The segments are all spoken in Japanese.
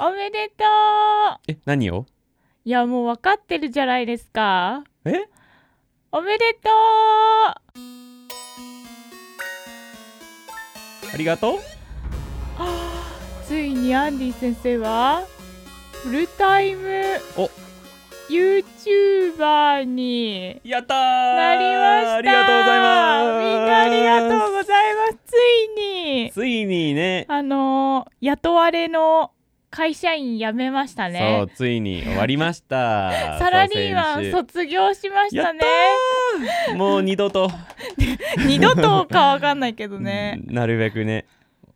おめでとう。え何を？いやもう分かってるじゃないですか。え？おめでとう。ありがとう。ついにアンディ先生はフルタイム。お。YouTuber に。やったー。なりました。ありがとうございます。みんなありがとうございます。ついに。ついにね。あのー雇われの会社員辞めましたそうねついに終わりました。サラリーマン卒業しましたね。やったー。もう二度と。二度とかわかんないけどね。なるべくね。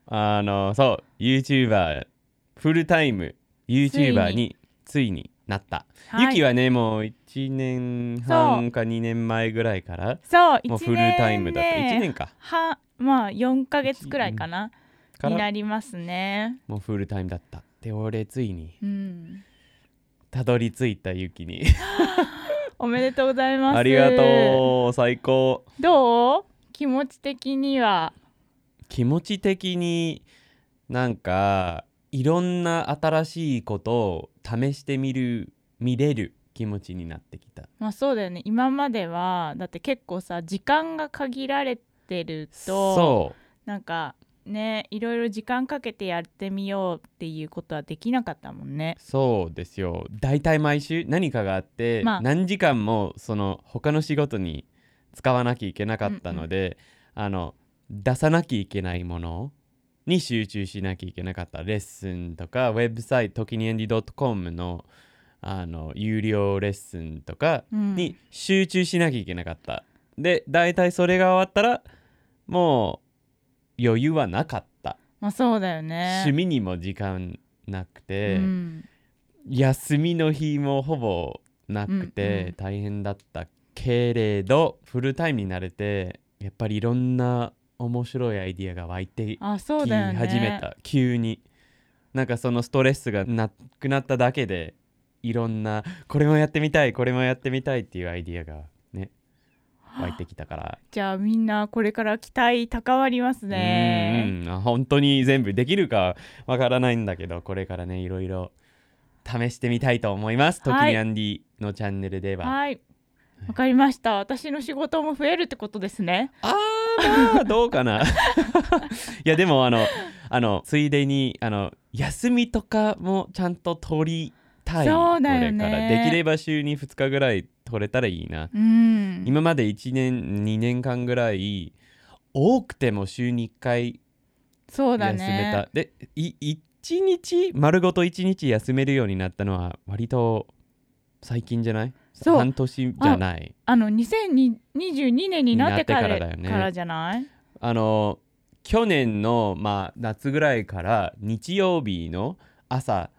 あのそう YouTuber フルタイム。YouTuber についに。なった、はい。ゆきはねもう1年半か2年前ぐらいからそうもう1フルタイムだった。年1年か。はまあ4ヶ月くらいかな。になりますね。もうフルタイムだったで俺ついにうん。たどり着いたゆきに。おめでとうございます。ありがとう最高。どう？気持ち的には？気持ち的になんかいろんな新しいことを試してみる見れる気持ちになってきた。まあそうだよね。今まではだって結構さ時間が限られてるとそう。なんかねいろいろ時間かけてやってみようっていうことはできなかったもんね。そうですよ。大体毎週何かがあって、まあ。何時間もその他の仕事に使わなきゃいけなかったので、あの出さなきゃいけないものに集中しなきゃいけなかったレッスンとかウェブサイト時にエンディ .com のあの有料レッスンとかうん。に集中しなきゃいけなかった、で大体それが終わったらもう余裕はなかった、まあそうだよね。趣味にも時間なくて、うん。休みの日もほぼなくうんうんて大変だったけれど、フルタイムになれてやっぱりいろんな面白いアイディアが湧いてき始めた、急に。なんかそのストレスがなくなっただけでいろんなこれもやってみたいこれもやってみたいっていうアイディアがね湧いてきたから。じゃあみんなこれから期待高まりますね。うん本当に全部できるかわからないんだけどこれからねいろいろ試してみたいと思います。時はい。にアンディのチャンネルでは。はい。わかりました。私の仕事も増えるってことですね。あーまあどうかな。いやでもあのあのついでにあの休みとかもちゃんと取りたい。そうだよね。これからできれば週に2日ぐらい取れたらいいな。うん。今まで1年2年間ぐらい多くても週に1回そうだ休めた。ね。でい1日丸ごと1日休めるようになったのは割と最近じゃない？そう。半年じゃない？あの2022年になってからになってからだよね。からじゃない？あの去年の、まあ、夏ぐらいから日曜日の朝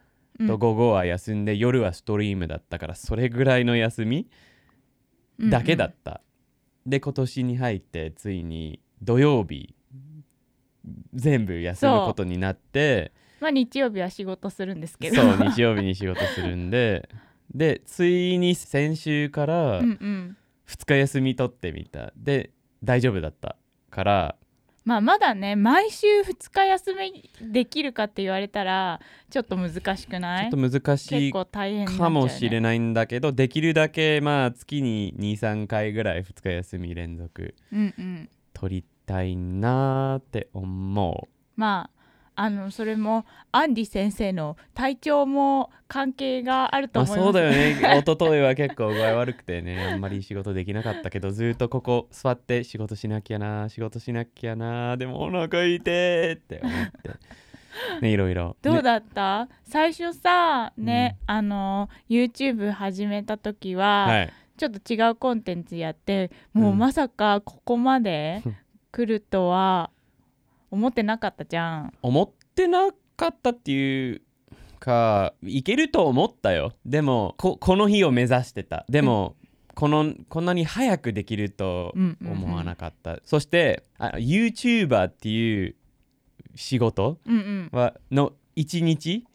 と午後は休んで、夜はストリームだったからそれぐらいの休みだけだうんった、で今年に入ってついに土曜日全部休むことになってまあ日曜日は仕事するんですけど。そう日曜日に仕事するんで。でついに先週からうんうん。2日休み取ってみた。で大丈夫だったからまあまだね毎週2日休みできるかって言われたらちょっと難しくちない？ょっと難しいかもしれないんだけどできるだけまあ月に23回ぐらい2日休み連続うんうん。取りたいなーって思う。まああのそれもアンディ先生の体調も関係があるとまあ思います、そうだよね。一昨日は結構具合悪くてね。あんまり仕事できなかったけどずっとここ座って仕事しなきゃな仕事しなきゃなでもお腹痛いって思って。ねいろいろ。ね。どうだった、最初さね、あの YouTube 始めた時は、はい。ちょっと違うコンテンツやってもうまさかここまで来るとは思ってなかったじゃん。思ってなかったっていうかいけると思ったよ。でもここの日を目指してた。でも、このこんなに早くできるとうんうんうん。思わなかった、そしてあ YouTuber っていう仕事うんうん。はの一日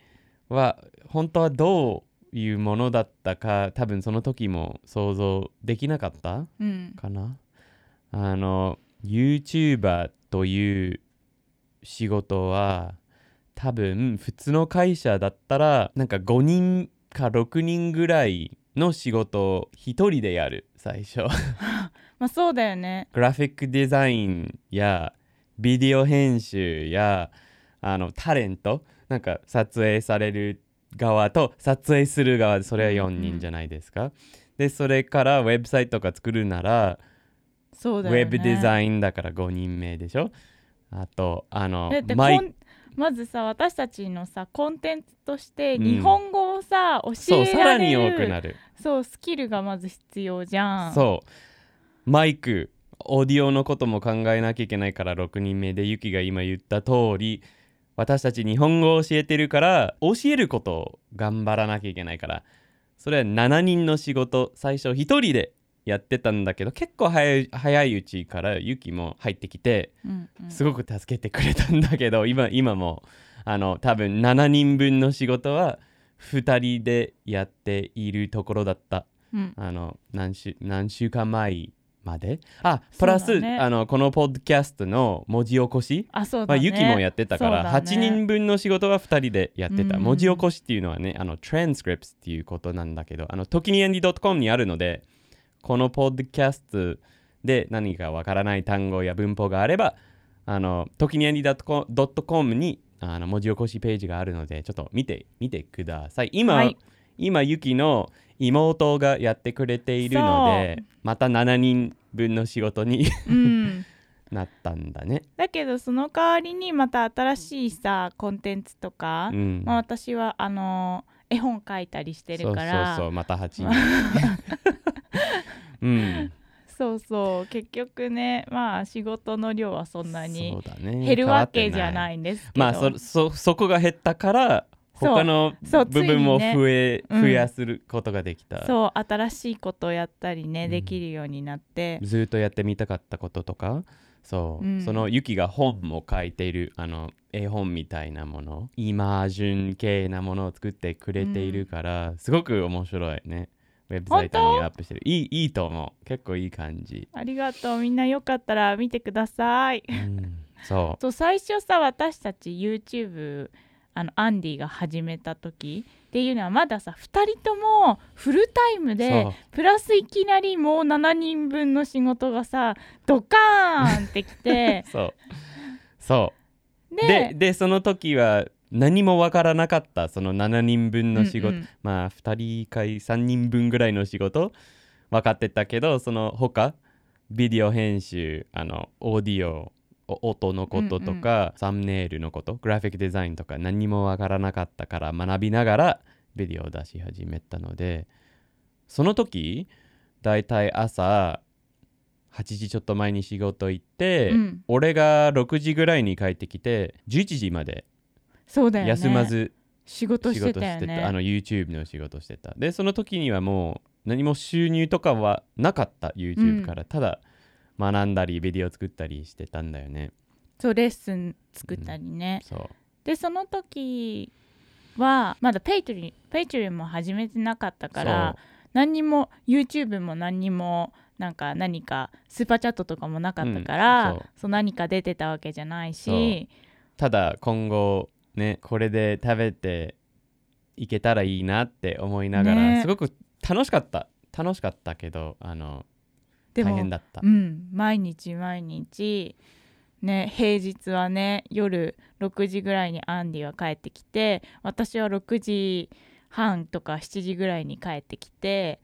は本当はどういうものだったか多分その時も想像できなかったうん。かな。あの YouTuber という仕事は多分普通の会社だったらなんか5人か6人ぐらいの仕事を1人でやる最初。まあそうだよね。グラフィックデザインやビデオ編集やあのタレントなんか撮影される側と撮影する側でそれは4人じゃないですか、でそれからウェブサイトとか作るならそうだよね。ウェブデザインだから5人目でしょあとあのまずさ私たちのさコンテンツとしてうん。日本語をさ、教そうえられさらに多くるなる。そうスキルがまず必要じゃん。そう。マイクオーディオのことも考えなきゃいけないから6人目でユキが今言った通り私たち日本語を教えてるから教えることを頑張らなきゃいけないからそれは7人の仕事最初1人でやってたんだけど結構早い早いうちからユキも入ってきてうんうん。すごく助けてくれたんだけど 今今もあの多分7人分の仕事は2人でやっているところだった。うん。あの何週何週間前まで？あプラス、ねあのこのポッドキャストの文字起こし、まあ、あそうだね。ユキもやってたから、ね。8人分の仕事は2人でやってた、うん。文字起こしっていうのはねあの transcripts っていうことなんだけどあの時に andy.com にあるのでこのポッドキャストで何かわからない単語や文法があればあの時に andy.com にあの文字起こしページがあるのでちょっと見てみてください。今、はい。今ユキの妹がやってくれているのでまた7人分の仕事にうん。なったんだね。だけどその代わりにまた新しいさコンテンツとか、うん。まあ、私はあの絵本描いたりしてるから。そうそうそうまた8人。うん、そうそう。結局ねまあ仕事の量はそんなそに減るわけじゃい。ないんですけど。まあそそそこが減ったから他の部分も増え、うん。増やすることができた。そう新しいことをやったりね、うん。できるようになって。ずっとやってみたかったこととか？そう、うん。そのユキが本も書いているあの絵本みたいなものイマージュン系なものを作ってくれているから、すごく面白いねウェブサイトにアップしてる。いいいいと思う。結構いい感じ、ありがとう。みんなよかったら見てください。うん、そ そう最初さ私たち YouTube あのアンディが始めた時っていうのはまださ2人ともフルタイムう。でプラスいきなりもう7人分の仕事がさドカーンってきて。そう。そう。でででその時は何もわからなかったその7人分の仕事、うんうん。まあ2人か3人分ぐらいの仕事。分かってたけどその他ビデオ編集あのオーディオお音のこととか、サムネイルのことグラフィックデザインとか何もわからなかったから学びながらビデオを出し始めたのでその時だいたい朝8時ちょっと前に仕事行って、うん。俺が6時ぐらいに帰ってきて11時までそうだよね。休まず仕事仕してたよ事してた、あのね YouTube の仕事してた。でその時にはもう何も収入とかはなかった YouTube から、ただ学んだりビデオ作ったりしてたんだよね。そうレッスン作ったりね、そう。でその時はまだ Patre Patreon も始めてなかったから何にも YouTube も何にもなんか何かスーパーチャットとかもなかったから、うん。そう。何か出てたわけじゃないし。ただ今後ねこれで食べていけたらいいなって思いながら、ね。すごく楽しかった。楽しかったけどあの大変だった。うん。毎日毎日ね平日はね夜6時ぐらいにアンディは帰ってきて私は6時半とか7時ぐらいに帰ってきて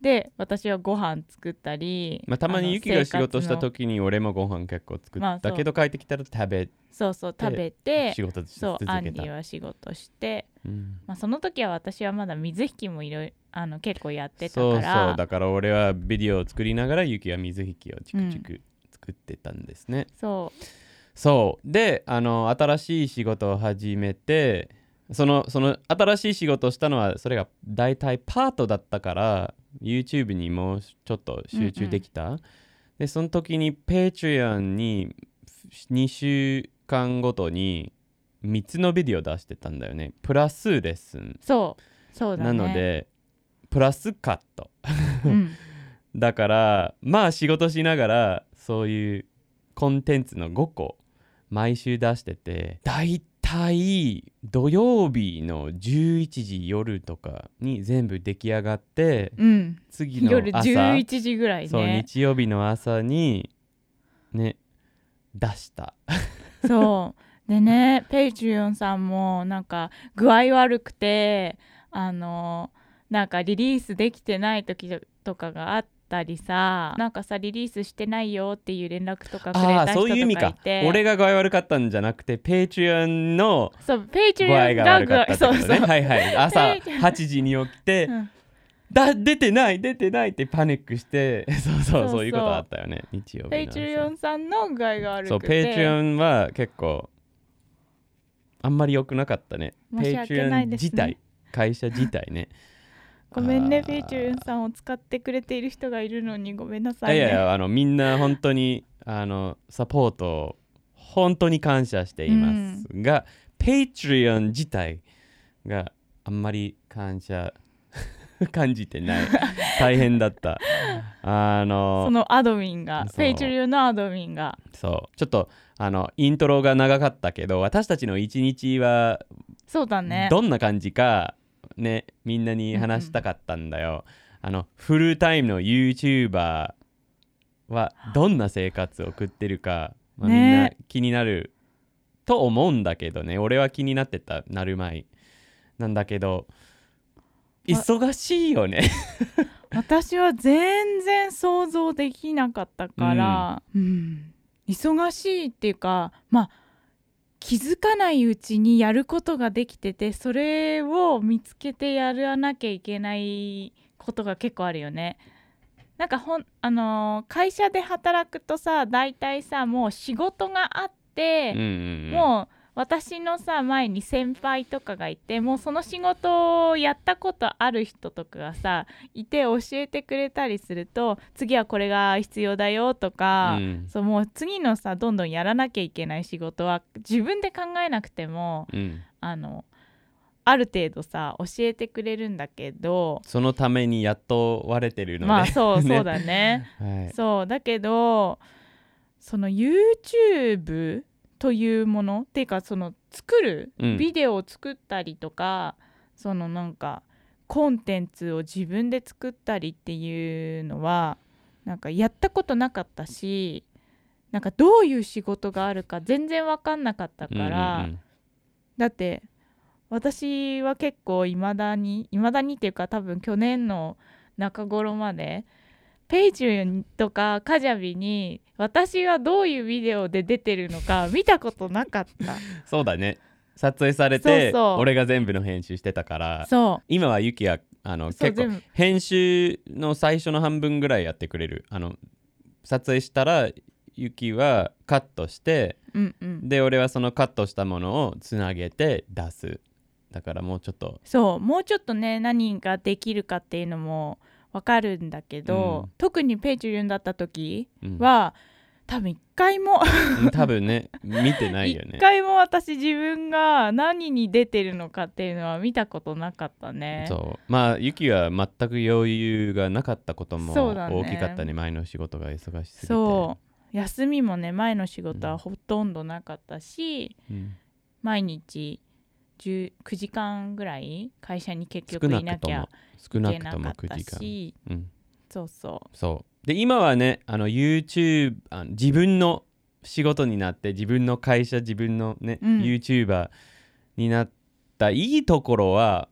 で私はご飯作ったり、まあ、たまにユキが仕事した時に俺もご飯結構作ったけど帰ってきたら食べそうそう食べて仕事しそうアンディは仕事して、うん。まあ、その時は私はまだ水引きもいろいろあの結構やってたそうから。そうだから俺はビデオを作りながらユキは水引きをチクチク作ってたんですね、そう。そう。であの新しい仕事を始めてそのその新しい仕事をしたのはそれが大体パートだったから YouTube にもうちょっと集中できた、でその時に Patreon に2週間ごとに3つのビデオ出してたんだよね。プラスレッスン。そう。そうだね。なのでプラスカット。うん、だからまあ仕事しながらそういうコンテンツの5個毎週出しててだいた体土曜日の11時夜とかに全部出来上がってうん。次の夜朝11時ぐらいそうね日曜日の朝にね出した。そう。でねペイチュリオンさんもなんか具合悪くてあのなんかリリースできてない時とかがあったりさなんかさリリースしてないよっていう連絡とかくれああーた人とかいそういう意味か。て俺が具合悪かったんじゃなくてペイチュアンのそうペイチュリ具合オンがが悪かったってことね。そうそう。はいはい。朝ペイチュ8時に起きて、うん。だ出てない出てないってパニックして そうそうそういうことあったよね日曜日ペイチュリオンさんの具合が悪くて。そうペイチュアンは結構あんまり良くなかったね。ペイチュアないですね。ン自体会社自体ね ごめんねあー。チュリオンさんを使ってくれている人がいるのにごめんなさいね。いやいやあのみんな本当にあのサポートを本当に感謝していますが、ペイチュアン自体があんまり感謝 感じてない。大変だった。あのそのアドミンがペイチュリオンのアドミンが。そう。ちょっとあのイントロが長かったけど私たちの一日はそうだね。どんな感じかねみんなに話したかったんだよ、あのフルタイムの YouTuber はどんな生活を送ってるか、まあね。みんな気になると思うんだけどね。俺は気になってたなる前。なんだけど忙しいよね。私は全然想像できなかったから、うん。忙しいっていうかまあ気づかないうちにやることができててそれを見つけてやらなきゃいけないことが結構あるよね。なんかほん、あのー会社で働くとさ大体さもう仕事があって、うんうんうんもう私のさ前に先輩とかがいてもうその仕事をやったことある人とかがさいて教えてくれたりすると次はこれが必要だよとか、うん。そうもう次のさどんどんやらなきゃいけない仕事は自分で考えなくてもうん。あのある程度さ教えてくれるんだけどそのために雇われてるので。まあそう ね。そうだね。はい。そうだけどその YouTube というものっていうかその作る、うん。ビデオを作ったりとかそのなんかコンテンツを自分で作ったりっていうのはなんかやったことなかったしなんかどういう仕事があるか全然分かんなかったから、うんうんうん。だって私は結構いまだにいまだにっていうか多分去年の中頃までペイチューンとかカジャビに私がどういうビデオで出てるのか見たことなかった。そうだね。撮影されて俺が全部の編集してたからそ今はユキはあの結構編集の最初の半分ぐらいやってくれる。あの撮影したらユキはカットしてううんうん。で俺はそのカットしたものをつなげて出す。だからもうちょっと。そう。もうちょっとね何ができるかっていうのもわかるんだけど、うん。特に Patreon だった時うん。は、多分一回も。うん多分ね。見てないよ一ね回も私自分が何に出てるのかっていうのは見たことなかったね。そう。まあユキは全く余裕がなかったことも大きかったね。前の仕事が忙しすぎて。そう。休みもね前の仕事はほとんどなかったし、うん。毎日10 9時間ぐらい会社に結少局ないなきゃ少ないけなくとも9かった時間。しうん。そうそそうで今はねあの YouTube あの自分の仕事になって自分の会社自分のね、うん。YouTuber になったいいところは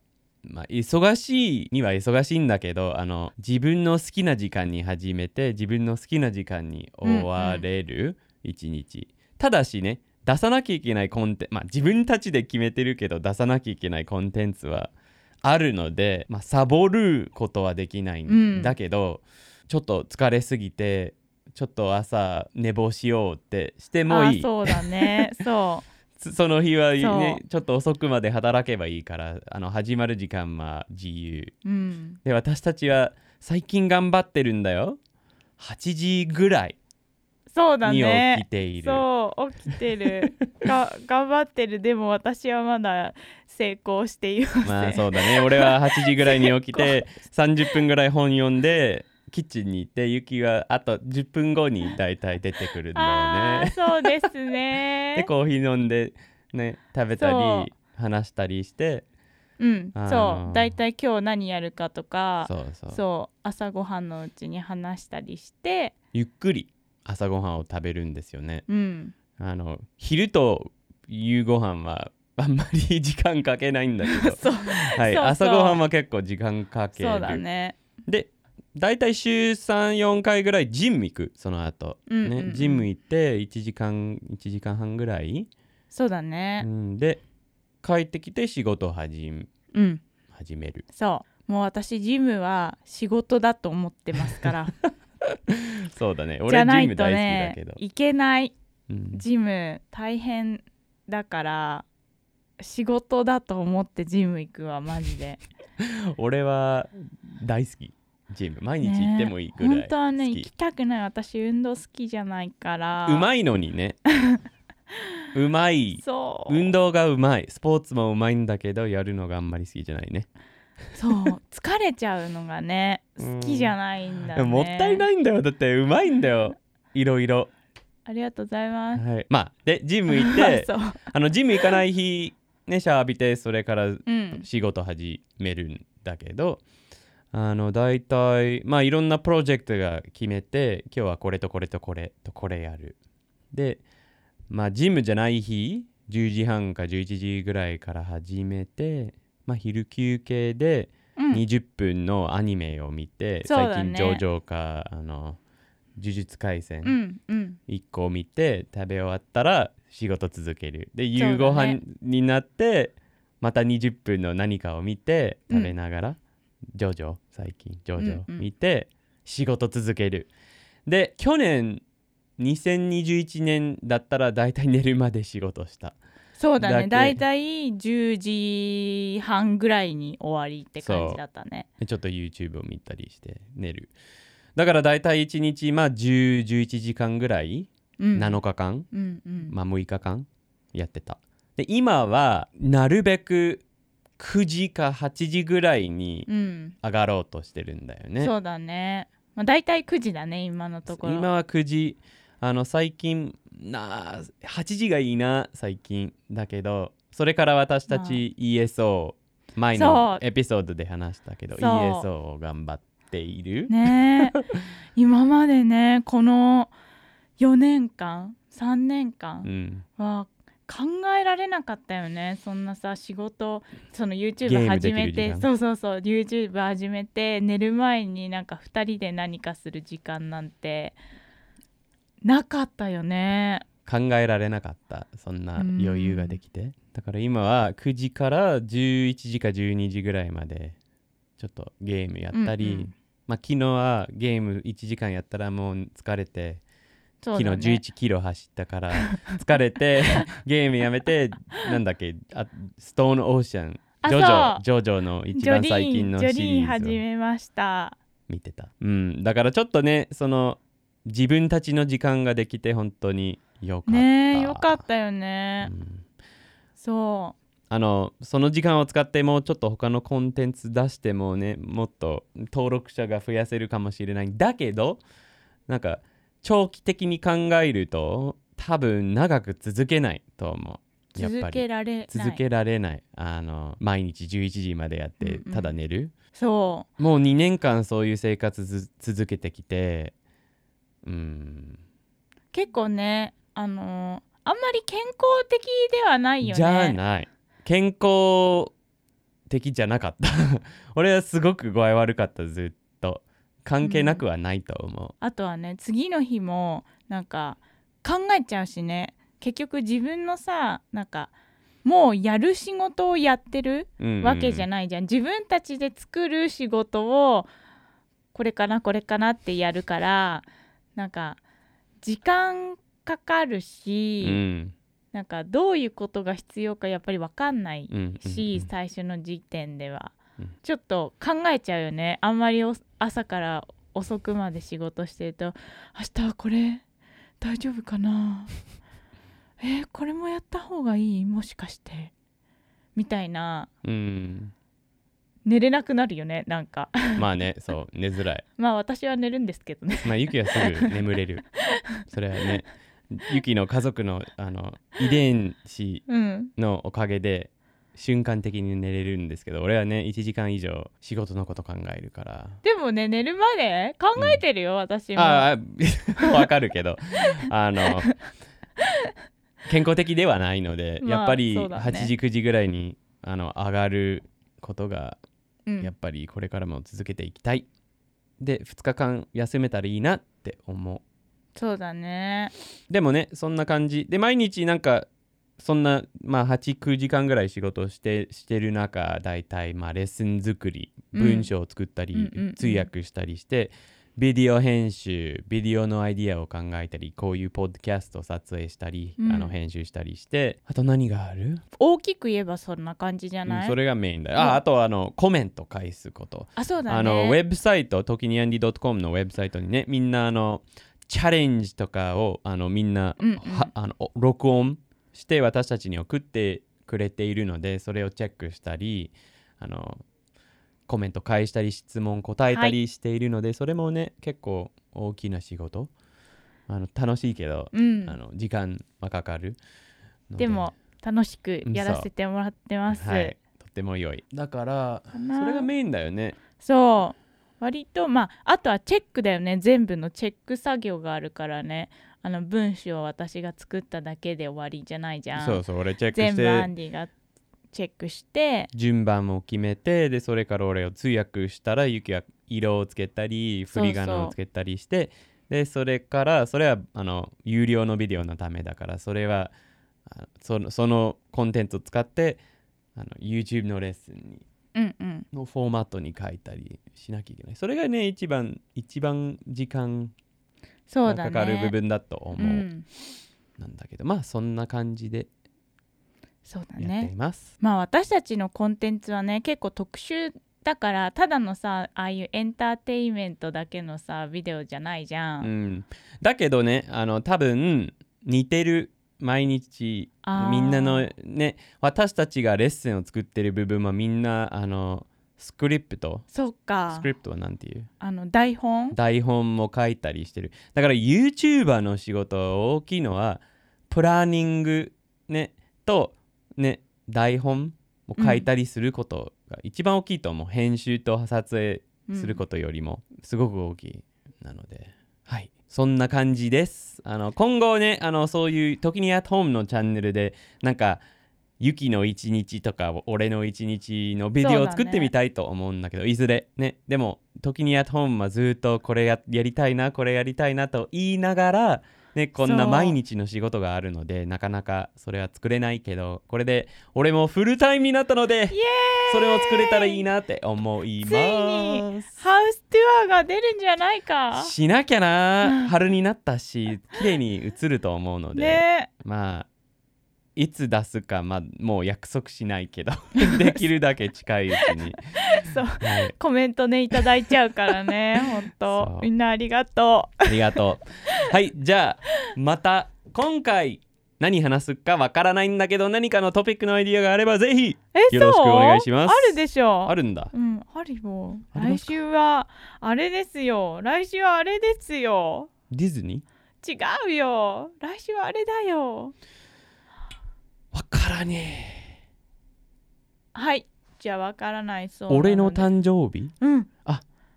まあ、忙しいには忙しいんだけどあの自分の好きな時間に始めて自分の好きな時間に終われる一日、ただしね出さなきゃいけないコンテンツまあ自分たちで決めてるけど出さなきゃいけないコンテンツはあるので、まあ、サボることはできないんだけど、ちょっと疲れすぎてちょっと朝寝坊しようってしてうもいい。あそうだね。そつ その日はねちょっと遅くまで働けばいいからあの始まる時間は自由。ううん。で私たちは最近頑張ってるんだよ。8時ぐらいそうだに起ねきている、そう起きてる。が 頑張ってる。でも私はまだ成功していません、まあそうだね。俺は8時ぐらいに起きて 30分ぐらい本読んでキッチンに行って雪はあと10分後にだいたい出てくるんだよね。そうです でねコーヒー飲んでね食べたり話したりして。うんそう。だいたい今日何やるかとかそう朝ごはんのうちに話したりして。ゆっくり朝ごはんを食べるんですよね。うん。あの昼と夕ごはんは あんまり時間かけないんだけど。はい朝ごはんは結構時間かける。そうだね。で大体週34回ぐらいジム行くその後、うんうんうん。ねジム行って1時間1時間半ぐらい、そうだうねん、で帰ってきて仕事を始めうん。始める。そう。もう私ジムは仕事だと思ってますから。そうだね。じゃ俺ないとジム大好きだねけど、いけないうん。ジム大変だから仕事だと思ってジム行くわマジで。俺は大好きジム毎日行ってもいいぐらいね本当はね行きたくない。私運動好きじゃないから。うまいのにね。うまい。そう。運動がうまい。スポーツもうまいんだけどやるのがあんまり好きじゃないね。そう。疲れちゃうのがねうん好きじゃないんだね。でももったいないんだよ。だってうまいんだよ。いろいろ。ありがとうございます。はい、まあでジム行って あのジム行かない日ねシャワー浴びてそれからうん。仕事始めるんだけどあの大体まあいろんなプロジェクトが決めて今日はこれとこれとこれとこれやる。でまあジムじゃない日10時半か11時ぐらいから始めてまあ昼休憩でうん。20分のアニメを見て、そうだね。最近ジョジョかあの呪術廻戦、うんうん。1個見て食べ終わったら仕事続ける。で夕ご飯になってまた20分の何かを見て食べながら、ジョジョ最近ジョジョ見て仕事続ける。で去年2021年だったら大体寝るまで仕事した。そうだね。だいたい10時半ぐらいに終わりって感じだったね。でちょっと YouTube を見たりして寝る。だから大体1日まあ1011時間ぐらい、うん。7日間うんうん。まあ、6日間やってた。で今はなるべく9時か8時ぐらいにうん。上がろうとしてるんだよね、そうだね。まあだいたい9時だね今のところ。今は9時。あの最近なあ8時がいいな最近だけど。それから私たち ESO 前のエピソードで話したけど ESO を頑張っている、ねえ。今までねこの4年間3年う間ん、は考えられなかったよね。そんなさ仕事その YouTube ム始めてそうそうそう YouTube 始めて寝る前になんか2人で何かする時間なんてなかったよね。考えられなかった。そんな余裕ができて。だから今は9時から11時か12時ぐらいまでちょっとゲームやったり、うんうん。まあ、昨日はゲーム1時間やったらもう疲れて、昨日11キロ走ったから 疲れて ゲームやめてなんだっけあストーンオーシャンあジョジョジョジョの一番最近のーンジョリーン始めました。見てた、うん、だからちょっとねその自分たちの時間ができて本当によかった。ねえよかったよね、うん。そあのその時間を使ってもうちょっと他のコンテンツ出してもねもっと登録者が増やせるかもしれない。だけどなんか長期的に考えると多分長く続けないと思う。うやっぱ続けりられない。続けられない。あの毎日11時までやってうんうん。ただ寝る、そもう2年間そういう生活ず続けてきてうん。う結構ねあのーあんまり健康的ではないよね。じゃない。健康的じゃなかった。俺はすごく具合悪かったずっと関係なくはないと思あとはね次の日もなんか考えちゃうしね。結局自分のさなんかもうやる仕事をやってるう、うんうん。わけじゃないじゃん、自分たちで作る仕事をこれかなこれかなってやるからなんか時間かかるし、うん。なんかどういうことが必要かやっぱり分かんないうんうんし、うん。最初の時点では、うんちょっと考えちゃうよね。あんまりお朝から遅くまで仕事してると明日はこれ大丈夫かなえーこれもやった方がいいもしかしてみたいな。うん。寝れなくなるよねなんか。まあねそう寝づらい。まあ私は寝るんですけどね。まあゆきはすぐ眠れる。それはねユキの家族のあの遺伝子うん。のおかげで瞬間的に寝れるんですけど俺はね1時間以上仕事のこと考えるから。でもね寝るまで考えてるよ、私も。ああ わかるけど。あの健康的ではないので、まあやっぱりそうだね。8時9時ぐらいにあの上がることがうん。やっぱりこれからも続けていきたい、で2日間休めたらいいなって思う。そうだね。でもねそんな感じ。で毎日なんかそんなまあ89時間ぐらい仕事をしてしてる中だいたいまあレッスン作りうん。文章を作ったり、うん通訳したりしてビデオ編集ビデオのアイディアを考えたりこういうポッドキャストを撮影したり、うん。あの編集したりして。あと何がある、大きく言えばそんな感じじゃない、うんそれがメインだよ。うんああとあのコメント返すこと。あそうだね。あのウェブサイト、トキニアンディ .com のウェブサイトにね、みんなあのチャレンジとかをあのみんな、うんうん。はあのお録音して私たちに送ってくれているので、それをチェックしたり、あのコメント返したり、質問答えたりしているので、それもね、結構大きな仕事。あの楽しいけど、うん。あの時間はかかるの。で。も楽しくやらせてもらってます、はい、とっても良い。だから、それがメインだよね。そう。割とまああとはチェックだよね。全部のチェック作業があるからねあの文章を私が作っただけで終わりじゃないじゃん。そうそう、俺チェック全部アしてンディがチェックして。順番を決めてでそれから俺を通訳したらユキは色をつけたり振り仮名をつけたりしてでそれからそれはあの有料のビデオのためだからそれはあそのそのコンテンツを使ってあの YouTube のレッスンにうんうん。のフォーマットに書いたりしなきゃいけない。それがね一番一番時間そうだね。がかかる部分だと思う。うん。なんだけど、まあそんな感じでそうだやってねいます、まあ私たちのコンテンツはね結構特殊だからただのさああいうエンターテインメントだけのさビデオじゃないじゃん、うん、だけどねあの多分似てる毎日みんなのね私たちがレッスンを作ってる部分はみんなあのスクリプト？そっか。スクリプトはなんていう？あの台本？台本も書いたりしてる。だから YouTuber の仕事大きいのはプラーニングねとね台本を書いたりすることが一番大きいと思う、編集と撮影することよりもすごく大きいなので、はい。そんな感じです。あの今後ねあのそういう時にアットホームのチャンネルでなんかユキの一日とか俺の一日のビデオを作ってみたいと思うんだけどいずれね。でも時にアットホームはずっとこれややりたいなこれやりたいなと言いながらね、こんな毎日の仕事があるのでなかなかそれは作れないけどこれで俺もフルタイムになったのでそれを作れたらいいなって思います。ついにハウストゥアーが出るんじゃないか。しなきゃな。春になったし綺麗に映ると思うので、ね。まあいつ出すか、まあ、もう約束しないけど できるだけ近いうちに、そう。はい、コメントねいただいちゃうからね 本そ当う。みんなありがとありがとう。はいじゃあまた今回何話すかわからないんだけど何かのトピックのアイディアがあればぜひよろしくお願いします。あるでしょあるんだ。うんあるよ。来週はあれですよ。来週はあれですよ。ディズニ違うよ。来週はあれだよ。ーわからねはい。じゃあわからないそうえなで俺の誕生日？うん。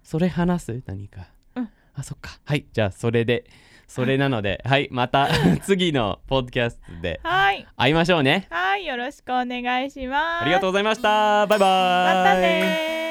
それ話す？何か、うん。あそっか。はい。じゃあそれでそれなのではい。また 次のポッドキャストではい。会いましょうね。はい。よろしくお願いします。ありがとうございました。バイバイ。またね